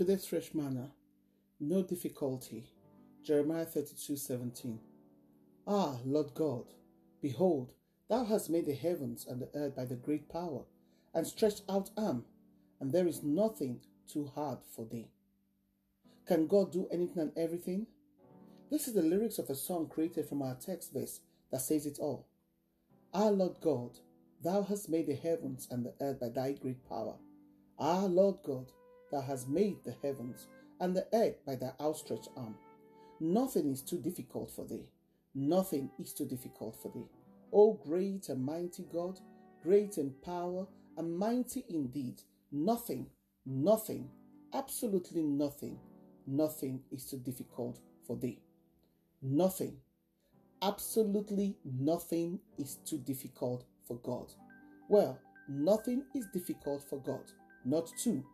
Today's fresh manna, no difficulty. Jeremiah 32 17. Ah, Lord God, behold, thou hast made the heavens and the earth by the great power, and stretched out arm, and there is nothing too hard for thee. Can God do anything and everything? This is the lyrics of a song created from our text verse that says it all. Ah, Lord God, thou hast made the heavens and the earth by thy great power. Ah, Lord God, thou hast made the heavens and the earth by thy outstretched arm. Nothing is too difficult for thee. Nothing is too difficult for thee. O great and mighty God, great in power and mighty indeed, nothing, nothing, absolutely nothing, nothing is too difficult for thee. Nothing, absolutely nothing is too difficult for God. Well, nothing is difficult for God, not too.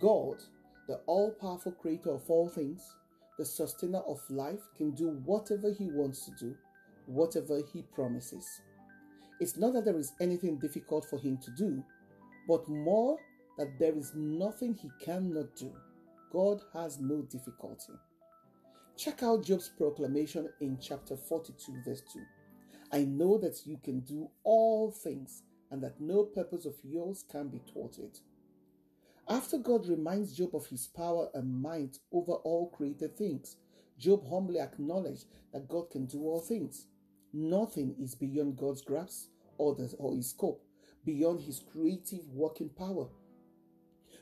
God, the all powerful creator of all things, the sustainer of life, can do whatever he wants to do, whatever he promises. It's not that there is anything difficult for him to do, but more that there is nothing he cannot do. God has no difficulty. Check out Job's proclamation in chapter 42, verse 2. I know that you can do all things and that no purpose of yours can be thwarted. After God reminds Job of his power and might over all created things, Job humbly acknowledged that God can do all things. Nothing is beyond God's grasp or, the, or his scope, beyond his creative working power.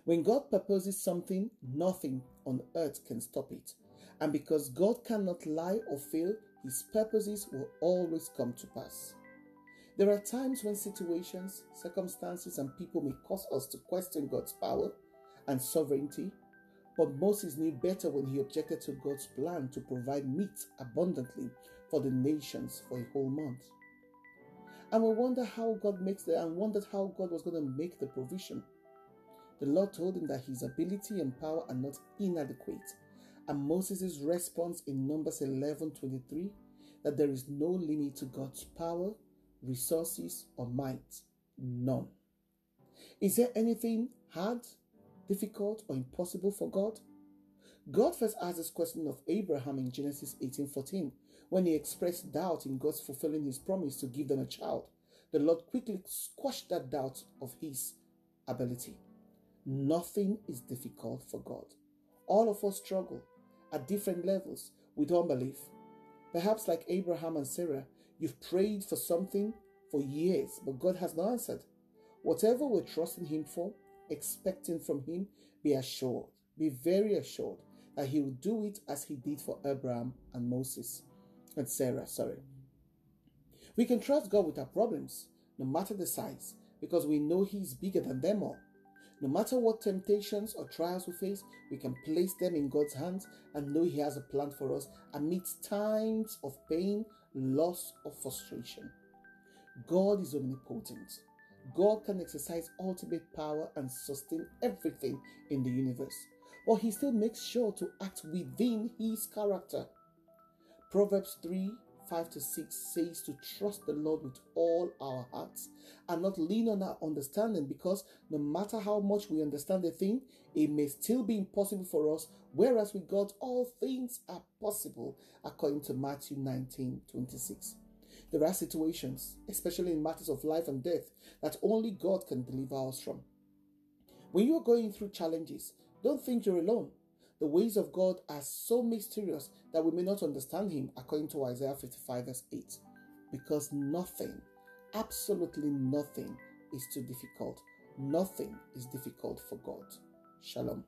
When God purposes something, nothing on earth can stop it. And because God cannot lie or fail, his purposes will always come to pass. There are times when situations, circumstances, and people may cause us to question God's power and sovereignty, but Moses knew better when he objected to God's plan to provide meat abundantly for the nations for a whole month. And we wonder how God makes the and wondered how God was going to make the provision. The Lord told him that his ability and power are not inadequate and Moses' response in Numbers 11 23 that there is no limit to God's power, resources, or might. None. Is there anything hard, difficult, or impossible for God? God first asked this question of Abraham in Genesis 18:14 when he expressed doubt in God's fulfilling his promise to give them a child. The Lord quickly squashed that doubt of his ability. Nothing is difficult for God. All of us struggle at different levels with unbelief. Perhaps, like Abraham and Sarah, you've prayed for something for years, but God has not answered. Whatever we're trusting Him for, expecting from Him, be assured, be very assured that He will do it as He did for Abraham and Moses and Sarah. Sorry. We can trust God with our problems, no matter the size, because we know He is bigger than them all. No matter what temptations or trials we face, we can place them in God's hands and know He has a plan for us amidst times of pain, loss, or frustration. God is omnipotent. God can exercise ultimate power and sustain everything in the universe, but He still makes sure to act within His character. Proverbs 3 5 to 6 says to trust the Lord with all our hearts and not lean on our understanding because no matter how much we understand a thing, it may still be impossible for us, whereas with God, all things are possible, according to Matthew 19 26. There are situations, especially in matters of life and death, that only God can deliver us from. When you are going through challenges, don't think you're alone. The ways of God are so mysterious that we may not understand Him, according to Isaiah 55, verse 8. Because nothing, absolutely nothing, is too difficult. Nothing is difficult for God. Shalom.